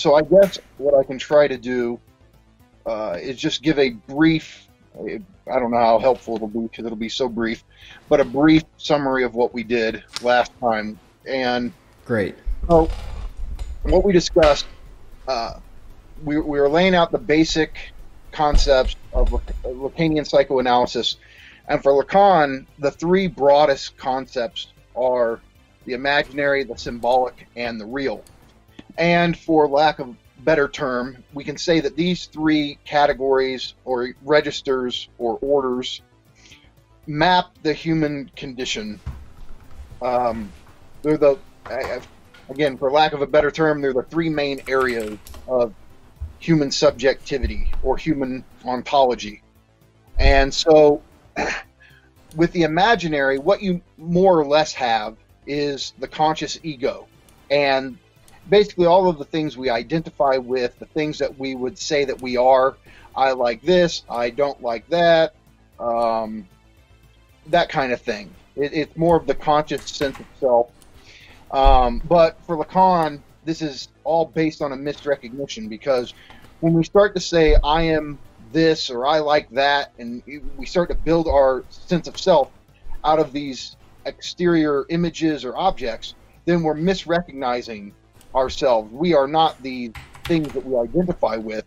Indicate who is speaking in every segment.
Speaker 1: so I guess what I can try to do uh, is just give a brief. I don't know how helpful it'll be because it'll be so brief, but a brief summary of what we did last time. And
Speaker 2: great.
Speaker 1: So, what we discussed, uh, we, we were laying out the basic concepts of Lacanian psychoanalysis. And for Lacan, the three broadest concepts are the imaginary, the symbolic, and the real. And for lack of better term, we can say that these three categories or registers or orders map the human condition. Um, they're the, again, for lack of a better term, they're the three main areas of human subjectivity or human ontology. And so, with the imaginary, what you more or less have is the conscious ego. And basically, all of the things we identify with, the things that we would say that we are I like this, I don't like that, um, that kind of thing. It, it's more of the conscious sense of self. Um, but for Lacan, this is all based on a misrecognition because when we start to say I am this or I like that, and we start to build our sense of self out of these exterior images or objects, then we're misrecognizing ourselves. We are not the things that we identify with,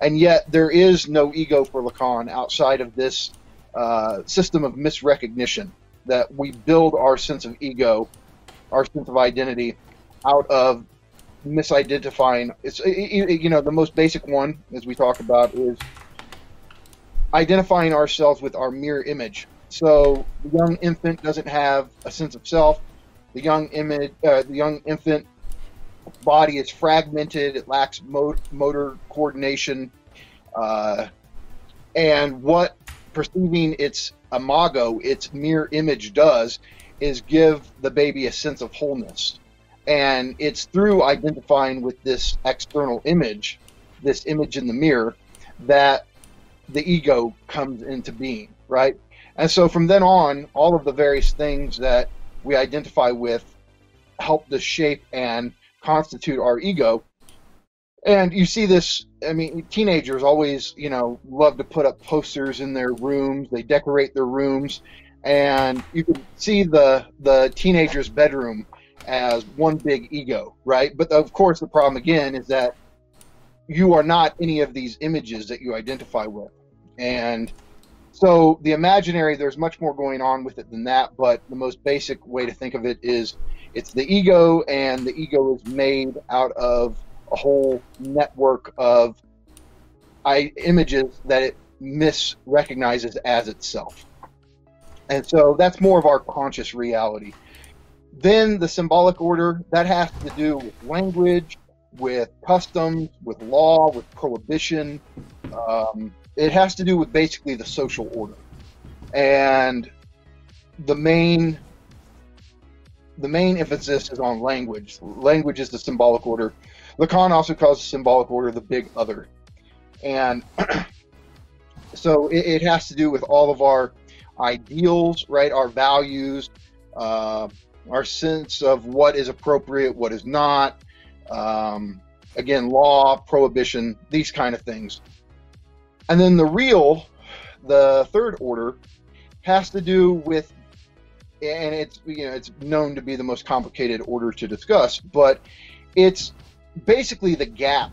Speaker 1: and yet there is no ego for Lacan outside of this uh, system of misrecognition that we build our sense of ego, our sense of identity out of misidentifying. It's you know the most basic one, as we talk about, is identifying ourselves with our mirror image. So the young infant doesn't have a sense of self. The young image, uh, the young infant body is fragmented. It lacks mo- motor coordination, uh, and what perceiving its imago, its mirror image, does is give the baby a sense of wholeness. And it's through identifying with this external image, this image in the mirror, that the ego comes into being, right? And so from then on, all of the various things that we identify with help to shape and constitute our ego. And you see this, I mean, teenagers always, you know, love to put up posters in their rooms, they decorate their rooms, and you can see the the teenager's bedroom as one big ego, right? But of course, the problem again is that you are not any of these images that you identify with. And so the imaginary, there's much more going on with it than that, but the most basic way to think of it is it's the ego, and the ego is made out of a whole network of I, images that it misrecognizes as itself. And so that's more of our conscious reality. Then the symbolic order, that has to do with language, with customs, with law, with prohibition. Um, it has to do with basically the social order. And the main the main emphasis is on language. Language is the symbolic order. Lacan also calls the symbolic order the big other. And so it, it, has to do with all of our ideals, right? Our values, uh, our sense of what is appropriate, what is not. Um, again, law, prohibition, these kind of things. And then the real, the third order, has to do with, and it's you know it's known to be the most complicated order to discuss, but it's basically the gap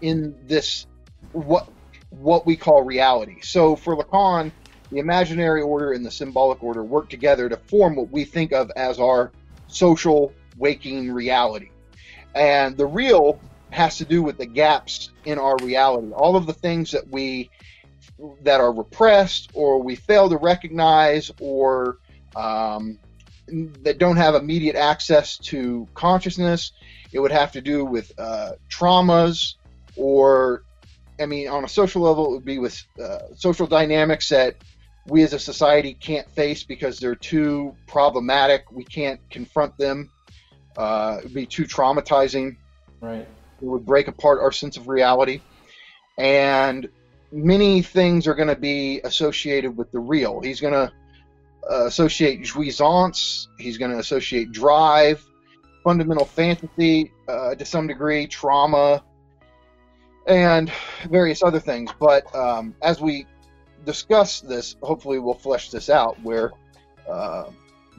Speaker 1: in this what what we call reality. So for Lacan, the imaginary order and the symbolic order work together to form what we think of as our social waking reality. And the real has to do with the gaps in our reality. All of the things that we that are repressed or we fail to recognize or um, that don't have immediate access to consciousness. It would have to do with uh, traumas or, I mean, on a social level, it would be with uh, social dynamics that we as a society can't face because they're too problematic. We can't confront them. Uh, it would be too traumatizing.
Speaker 2: Right.
Speaker 1: It would break apart our sense of reality. And many things are going to be associated with the real. He's going to associate jouissance, he's going to associate drive, fundamental fantasy uh, to some degree, trauma, and various other things. But um, as we discuss this, hopefully we'll flesh this out where uh,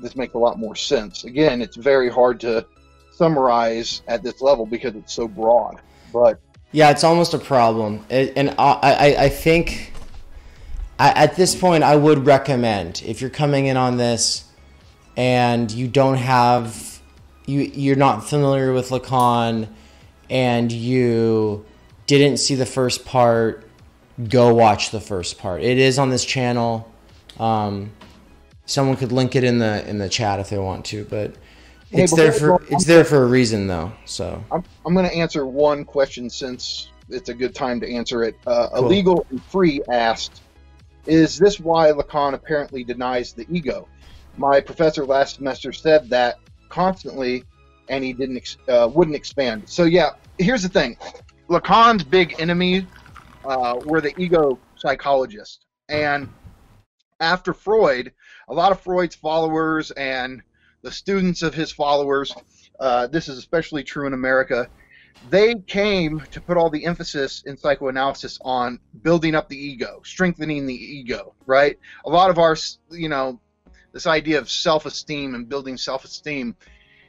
Speaker 1: this makes a lot more sense. Again, it's very hard to summarize at this level because it's so broad. But
Speaker 2: yeah, it's almost a problem, it, and I, I, I think I, at this point I would recommend if you're coming in on this and you don't have you you're not familiar with Lacan and you didn't see the first part, go watch the first part. It is on this channel. Um, someone could link it in the in the chat if they want to, but it's hey, there for it's there for a reason though. So
Speaker 1: I'm I'm going to answer one question since it's a good time to answer it. Uh, cool. Illegal and free asked, "Is this why Lacan apparently denies the ego?" My professor last semester said that constantly, and he didn't uh, wouldn't expand. So yeah, here's the thing: Lacan's big enemy uh, were the ego psychologists, and after Freud, a lot of Freud's followers and the students of his followers, uh, this is especially true in America, they came to put all the emphasis in psychoanalysis on building up the ego, strengthening the ego, right? A lot of our, you know, this idea of self esteem and building self esteem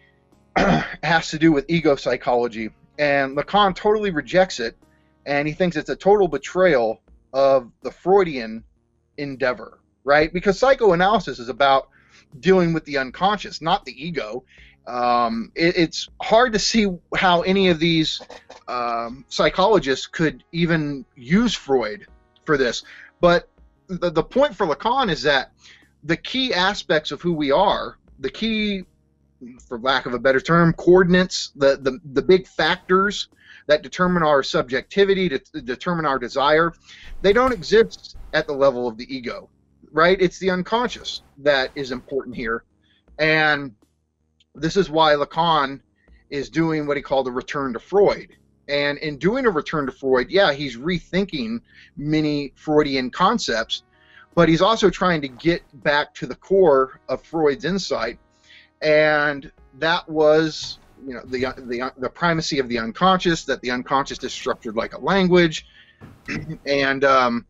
Speaker 1: has to do with ego psychology. And Lacan totally rejects it, and he thinks it's a total betrayal of the Freudian endeavor, right? Because psychoanalysis is about dealing with the unconscious, not the ego. Um, it, it's hard to see how any of these um, psychologists could even use Freud for this. But the, the point for Lacan is that the key aspects of who we are, the key, for lack of a better term, coordinates, the, the, the big factors that determine our subjectivity, to, to determine our desire, they don't exist at the level of the ego right? It's the unconscious that is important here. And this is why Lacan is doing what he called a return to Freud. And in doing a return to Freud, yeah, he's rethinking many Freudian concepts, but he's also trying to get back to the core of Freud's insight. And that was, you know, the, the, the primacy of the unconscious, that the unconscious is structured like a language. And, um,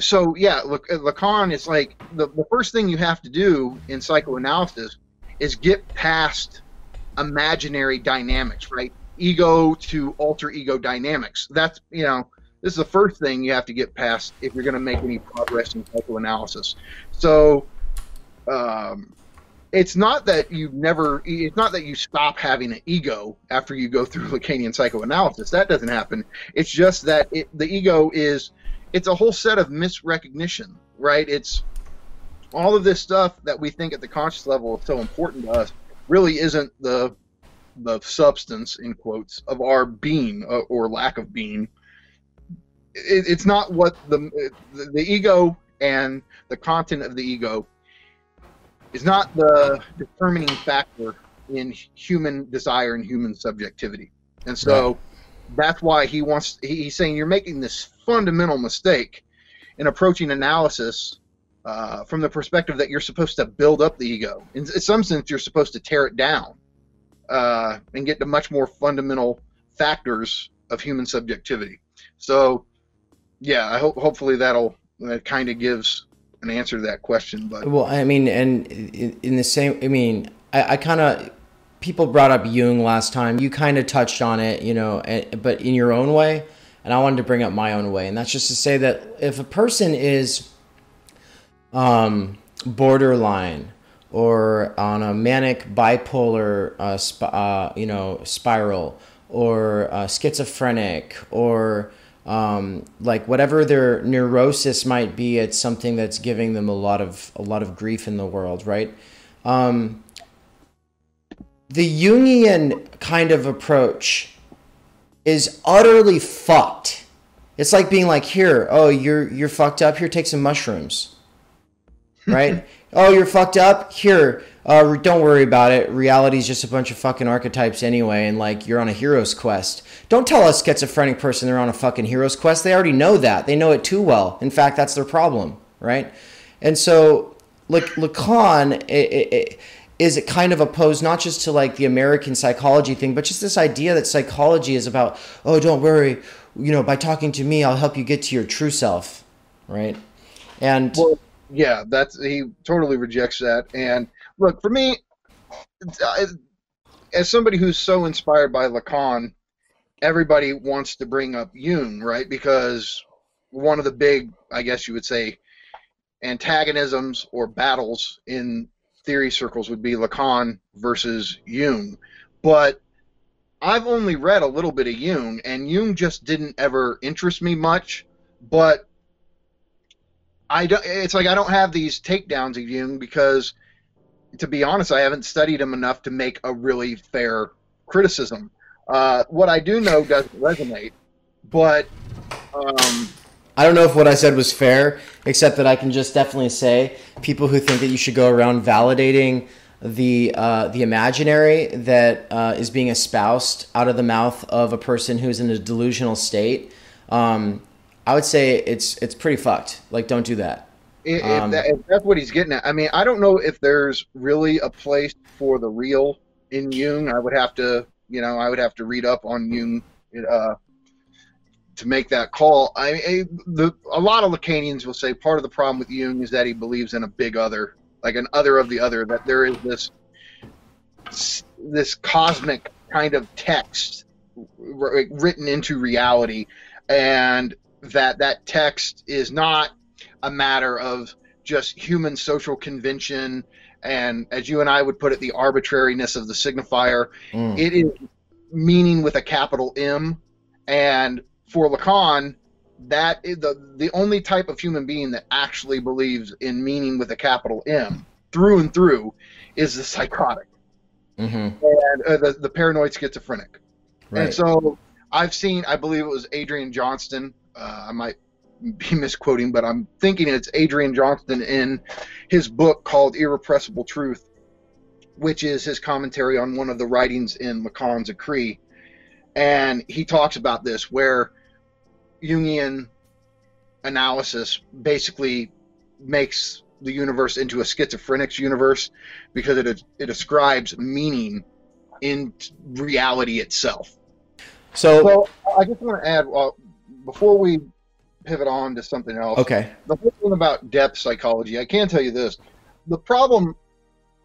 Speaker 1: so yeah, look, Lacan is like the, the first thing you have to do in psychoanalysis is get past imaginary dynamics, right? Ego to alter ego dynamics. That's you know this is the first thing you have to get past if you're going to make any progress in psychoanalysis. So um, it's not that you never it's not that you stop having an ego after you go through Lacanian psychoanalysis. That doesn't happen. It's just that it, the ego is it's a whole set of misrecognition, right? It's all of this stuff that we think at the conscious level is so important to us really isn't the the substance in quotes of our being uh, or lack of being. It, it's not what the, the the ego and the content of the ego is not the determining factor in human desire and human subjectivity. And so right. that's why he wants he's saying you're making this fundamental mistake in approaching analysis uh, from the perspective that you're supposed to build up the ego. In, in some sense, you're supposed to tear it down uh, and get to much more fundamental factors of human subjectivity. So, yeah, I hope hopefully that'll that kind of gives an answer to that question. But
Speaker 2: well, I mean, and in the same, I mean, I, I kind of people brought up Jung last time. You kind of touched on it, you know, but in your own way and I wanted to bring up my own way, and that's just to say that if a person is um, borderline or on a manic bipolar, uh, sp- uh, you know, spiral, or uh, schizophrenic, or um, like whatever their neurosis might be, it's something that's giving them a lot of a lot of grief in the world, right? Um, the Jungian kind of approach is utterly fucked. It's like being like, here, oh, you're you're fucked up. Here, take some mushrooms. Right? oh, you're fucked up. Here, uh, don't worry about it. Reality is just a bunch of fucking archetypes anyway, and like you're on a hero's quest. Don't tell a schizophrenic person they're on a fucking hero's quest. They already know that. They know it too well. In fact, that's their problem, right? And so, like Lacan, it, it, is it kind of opposed not just to like the American psychology thing, but just this idea that psychology is about, oh, don't worry, you know, by talking to me, I'll help you get to your true self, right? And
Speaker 1: well, yeah, that's he totally rejects that. And look, for me, as somebody who's so inspired by Lacan, everybody wants to bring up Jung, right? Because one of the big, I guess you would say, antagonisms or battles in theory circles would be Lacan versus Jung. But I've only read a little bit of Jung, and Jung just didn't ever interest me much. But I don't. It's like I don't have these takedowns of Jung because, to be honest, I haven't studied him enough to make a really fair criticism. Uh, what I do know doesn't resonate, but um,
Speaker 2: I don't know if what I said was fair, except that I can just definitely say people who think that you should go around validating the uh, the imaginary that uh, is being espoused out of the mouth of a person who's in a delusional state. Um, I would say it's it's pretty fucked. Like, don't do that.
Speaker 1: If, um, that, if that's what he's getting at, I mean, I don't know if there's really a place for the real in Jung. I would have to, you know, I would have to read up on Jung uh, to make that call. I, I the a lot of Lacanians will say part of the problem with Jung is that he believes in a big other, like an other of the other, that there is this this cosmic kind of text written into reality, and that that text is not a matter of just human social convention and as you and I would put it, the arbitrariness of the signifier. Mm. It is meaning with a capital M, and for Lacan, that is the the only type of human being that actually believes in meaning with a capital M through and through is the psychotic mm-hmm. and uh, the the paranoid schizophrenic. Right. And so I've seen, I believe it was Adrian Johnston. Uh, I might be misquoting, but I'm thinking it's Adrian Johnston in his book called Irrepressible Truth, which is his commentary on one of the writings in Lacan's Écrits. And he talks about this where Jungian analysis basically makes the universe into a schizophrenic universe because it it ascribes meaning in reality itself.
Speaker 2: So,
Speaker 1: so I just want to add, well, before we pivot on to something else.
Speaker 2: Okay.
Speaker 1: The whole thing about depth psychology, I can tell you this: the problem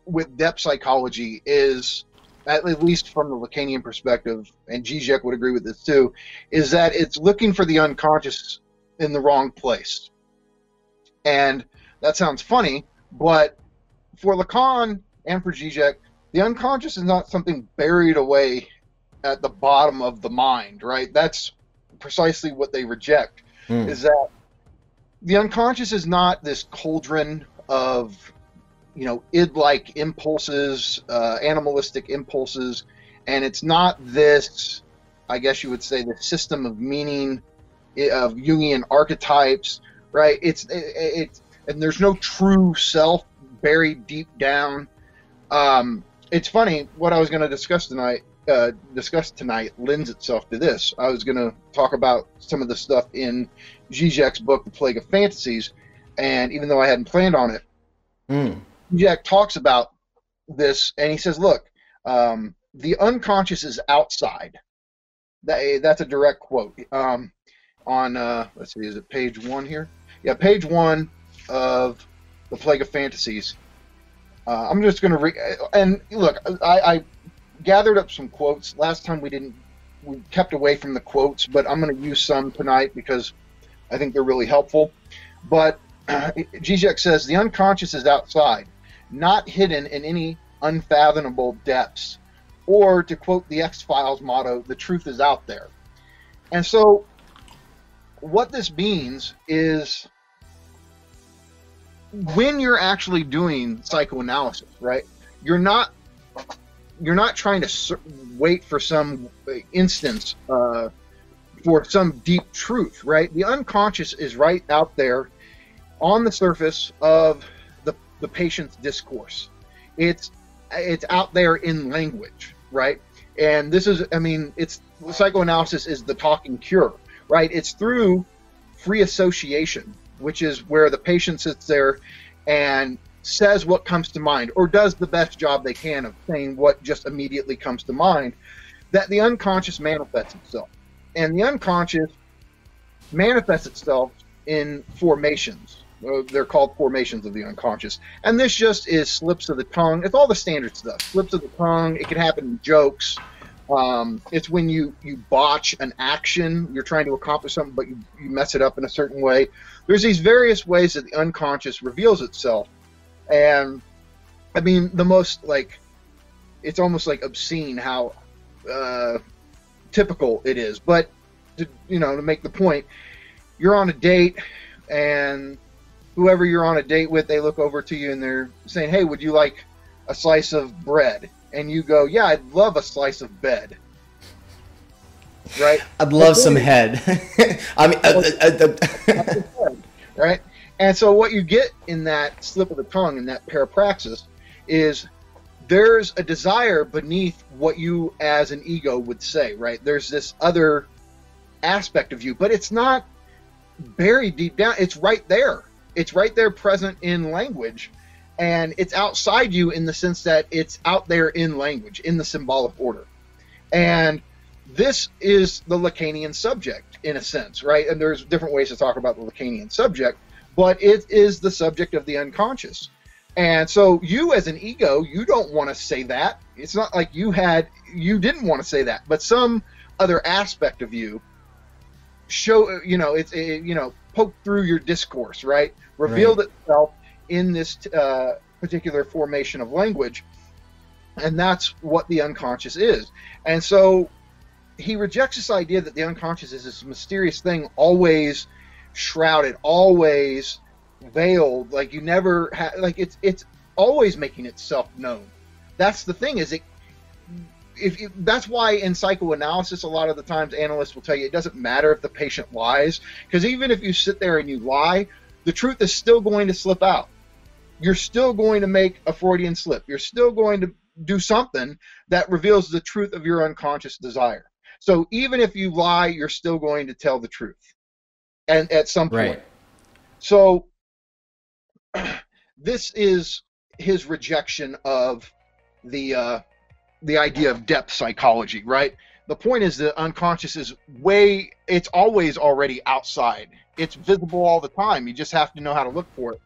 Speaker 1: with depth psychology is at least from the Lacanian perspective, and Zizek would agree with this too, is that it's looking for the unconscious in the wrong place. And that sounds funny, but for Lacan and for Zizek, the unconscious is not something buried away at the bottom of the mind, right? That's precisely what they reject. Mm. Is that the unconscious is not this cauldron of you know id-like impulses, uh, animalistic impulses, and it's not this. I guess you would say the system of meaning of Jungian archetypes, right? It's it, it's and there's no true self buried deep down. Um, it's funny what I was going to discuss tonight. Uh, discuss tonight lends itself to this. I was going to talk about some of the stuff in Zizek's book, The Plague of Fantasies, and even though I hadn't planned on it, mm. Jack talks about this, and he says, "Look, um, the unconscious is outside." That, that's a direct quote um, on. Uh, let's see, is it page one here? Yeah, page one of the Plague of Fantasies. Uh, I'm just going to read. And look, I, I gathered up some quotes. Last time we didn't. We kept away from the quotes, but I'm going to use some tonight because I think they're really helpful. But uh, Zizek says the unconscious is outside not hidden in any unfathomable depths. Or to quote the X Files motto, the truth is out there. And so, what this means is when you're actually doing psychoanalysis, right? You're not you're not trying to wait for some instance uh, for some deep truth, right? The unconscious is right out there on the surface of the patient's discourse. It's it's out there in language, right? And this is, I mean, it's psychoanalysis is the talking cure, right? It's through free association, which is where the patient sits there and says what comes to mind or does the best job they can of saying what just immediately comes to mind, that the unconscious manifests itself. And the unconscious manifests itself in formations. Uh, they're called formations of the unconscious. And this just is slips of the tongue. It's all the standard stuff. Slips of the tongue. It can happen in jokes. Um, it's when you, you botch an action. You're trying to accomplish something, but you, you mess it up in a certain way. There's these various ways that the unconscious reveals itself. And I mean, the most like, it's almost like obscene how uh, typical it is. But, to, you know, to make the point, you're on a date and whoever you're on a date with, they look over to you and they're saying, "Hey, would you like a slice of bread?" And you go, "Yeah, I'd love a slice of bed." Right?
Speaker 2: I'd love some head. I mean, uh, uh,
Speaker 1: uh, right? And so what you get in that slip of the tongue in that parapraxis is there's a desire beneath what you as an ego would say, right? There's this other aspect of you, but it's not buried deep down. It's right there. It's right there present in language. And it's outside you in the sense that it's out there in language, in the symbolic order. And this is the Lacanian subject, in a sense, right? And there's different ways to talk about the Lacanian subject, but it is the subject of the unconscious. And so you as an ego, you don't want to say that. It's not like you had you didn't want to say that, but some other aspect of you show you know it's it, you know poke through your discourse right revealed right. itself in this uh, particular formation of language and that's what the unconscious is and so he rejects this idea that the unconscious is this mysterious thing always shrouded always veiled like you never ha- like it's it's always making itself known. That's the thing is it if that's why in psychoanalysis a lot of the times analysts will tell you it doesn't matter if the patient lies because even if you sit there and you lie the truth is still going to slip out. You're still going to make a freudian slip. You're still going to do something that reveals the truth of your unconscious desire. So even if you lie you're still going to tell the truth and at some point right. so this is his rejection of the uh, the idea of depth psychology, right? The point is the unconscious is way, it's always already outside. It's visible all the time. You just have to know how to look for it.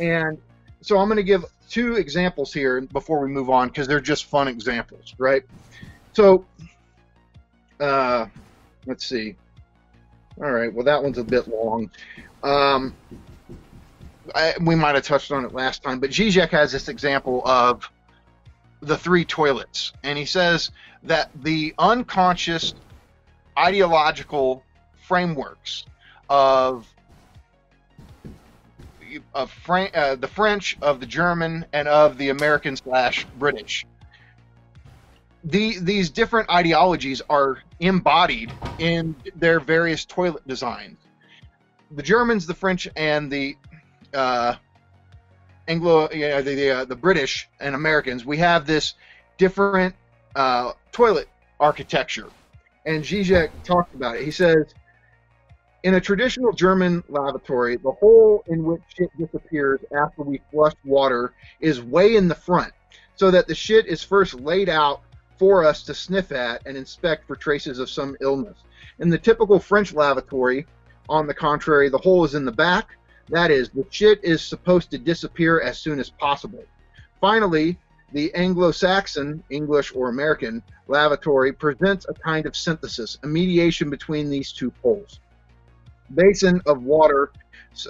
Speaker 1: And so I'm going to give two examples here before we move on because they're just fun examples, right? So, uh, let's see. All right, well, that one's a bit long. Um, I, we might have touched on it last time, but Zizek has this example of the three toilets. And he says that the unconscious ideological frameworks of of Fran- uh, the French, of the German, and of the American slash British. The, these different ideologies are embodied in their various toilet designs. The Germans, the French, and the uh, Anglo, the the, uh, the British and Americans, we have this different uh, toilet architecture, and Zizek talked about it. He says, in a traditional German lavatory, the hole in which shit disappears after we flush water is way in the front, so that the shit is first laid out for us to sniff at and inspect for traces of some illness. In the typical French lavatory, on the contrary, the hole is in the back that is, the shit is supposed to disappear as soon as possible. Finally, the Anglo Saxon, English or American, lavatory presents a kind of synthesis, a mediation between these two poles. Basin of water,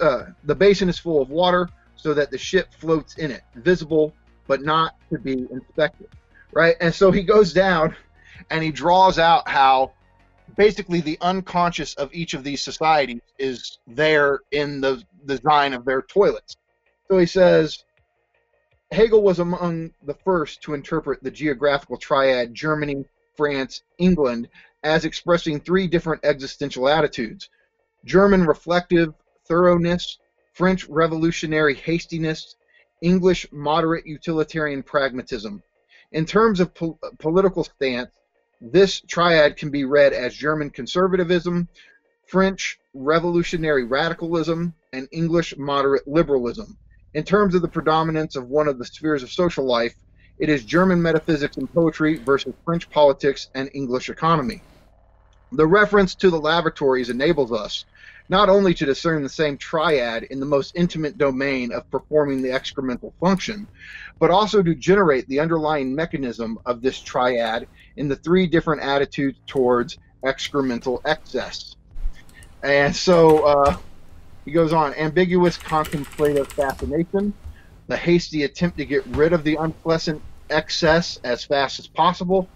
Speaker 1: uh, the basin is full of water so that the ship floats in it, visible but not to be inspected. Right? And so he goes down and he draws out how basically the unconscious of each of these societies is there in the design of their toilets. So he says Hegel was among the first to interpret the geographical triad Germany, France, England as expressing three different existential attitudes German reflective thoroughness, French revolutionary hastiness, English moderate utilitarian pragmatism. In terms of po- political stance, this triad can be read as German conservatism, French revolutionary radicalism, and English moderate liberalism. In terms of the predominance of one of the spheres of social life, it is German metaphysics and poetry versus French politics and English economy. The reference to the lavatories enables us not only to discern the same triad in the most intimate domain of performing the excremental function, but also to generate the underlying mechanism of this triad in the three different attitudes towards excremental excess. And so uh, he goes on ambiguous contemplative fascination, the hasty attempt to get rid of the unpleasant excess as fast as possible,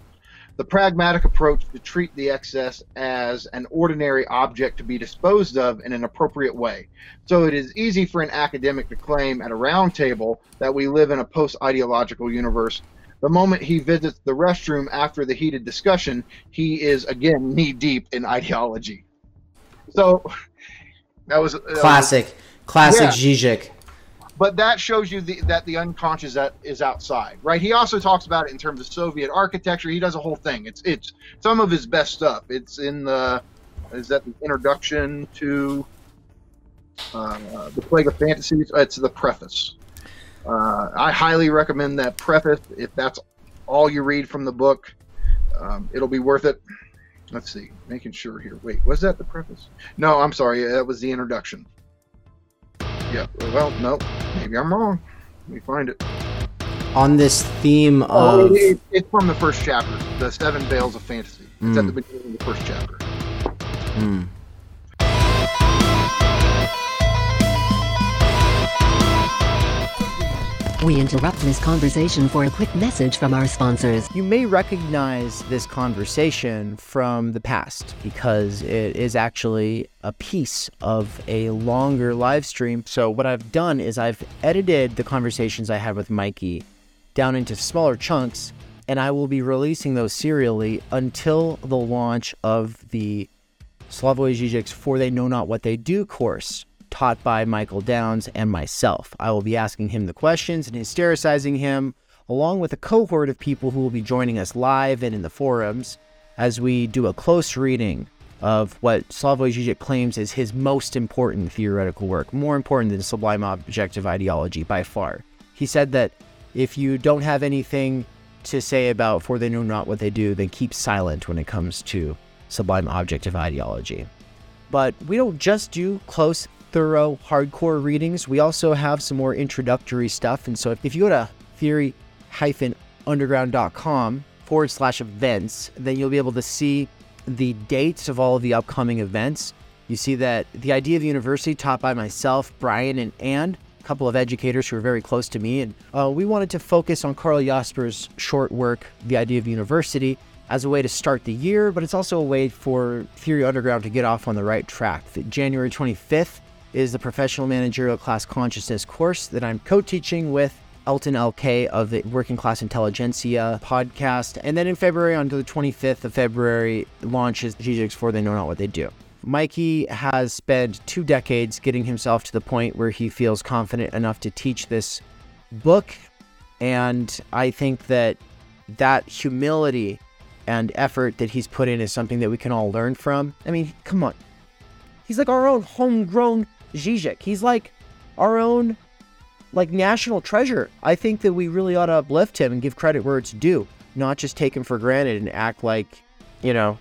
Speaker 1: the pragmatic approach to treat the excess as an ordinary object to be disposed of in an appropriate way. So it is easy for an academic to claim at a round table that we live in a post ideological universe. The moment he visits the restroom after the heated discussion, he is again knee deep in ideology. So that was that
Speaker 2: classic, was, classic yeah. Zizek
Speaker 1: but that shows you the, that the unconscious that is outside, right? He also talks about it in terms of Soviet architecture. He does a whole thing. It's it's some of his best stuff. It's in the is that the introduction to uh, the Plague of Fantasies? It's the preface. Uh, I highly recommend that preface if that's all you read from the book. Um, it'll be worth it. Let's see, making sure here. Wait, was that the preface? No, I'm sorry. That was the introduction. Yeah. Well, no. Maybe I'm wrong. Let me find it.
Speaker 2: On this theme
Speaker 1: oh,
Speaker 2: of.
Speaker 1: It, it's from the first chapter, The Seven Veils of Fantasy. It's mm. at the beginning of the first chapter. Mm.
Speaker 3: We interrupt this conversation for a quick message from our sponsors.
Speaker 4: You may recognize this conversation from the past because it is actually a piece of a longer live stream. So, what I've done is I've edited the conversations I had with Mikey down into smaller chunks, and I will be releasing those serially until the launch of the Slavoj Žižek's For They Know Not What They Do course taught by Michael Downs and myself. I will be asking him the questions and hystericizing him, along with a cohort of people who will be joining us live and in the forums as we do a close reading of what Slavoj Žižek claims is his most important theoretical work, more important than Sublime Object of Ideology by far. He said that if you don't have anything to say about For They Know Not What They Do, then keep silent when it comes to Sublime Object of Ideology. But we don't just do close thorough hardcore readings. We also have some more introductory stuff. And so if you go to theory-underground.com forward slash events, then you'll be able to see the dates of all of the upcoming events. You see that the idea of university taught by myself, Brian, and and a couple of educators who are very close to me, and uh, we wanted to focus on Karl Jaspers' short work, The Idea of University, as a way to start the year, but it's also a way for Theory Underground to get off on the right track. January 25th is the Professional Managerial Class Consciousness course that I'm co teaching with Elton LK of the Working Class Intelligentsia podcast. And then in February, on the 25th of February, launches Zizek's For They Know Not What They Do. Mikey has spent two decades getting himself to the point where he feels confident enough to teach this book. And I think that that humility and effort that he's put in is something that we can all learn from. I mean, come on. He's like our own homegrown Zizek. He's like our own like national treasure. I think that we really ought to uplift him and give credit where it's due, not just take him for granted and act like, you know,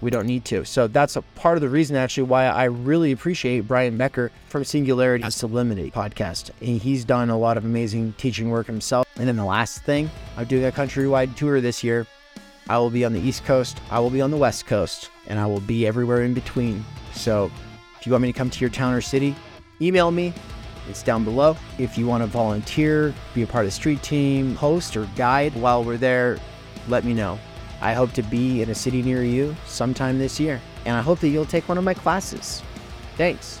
Speaker 4: we don't need to. So that's a part of the reason actually why I really appreciate Brian Becker from Singularity and Sublimity podcast. He's done a lot of amazing teaching work himself. And then the last thing, I'm doing a countrywide tour this year. I will be on the East Coast, I will be on the West Coast, and I will be everywhere in between. So if you want me to come to your town or city, email me. It's down below. If you want to volunteer, be a part of the street team, host, or guide while we're there, let me know. I hope to be in a city near you sometime this year, and I hope that you'll take one of my classes. Thanks.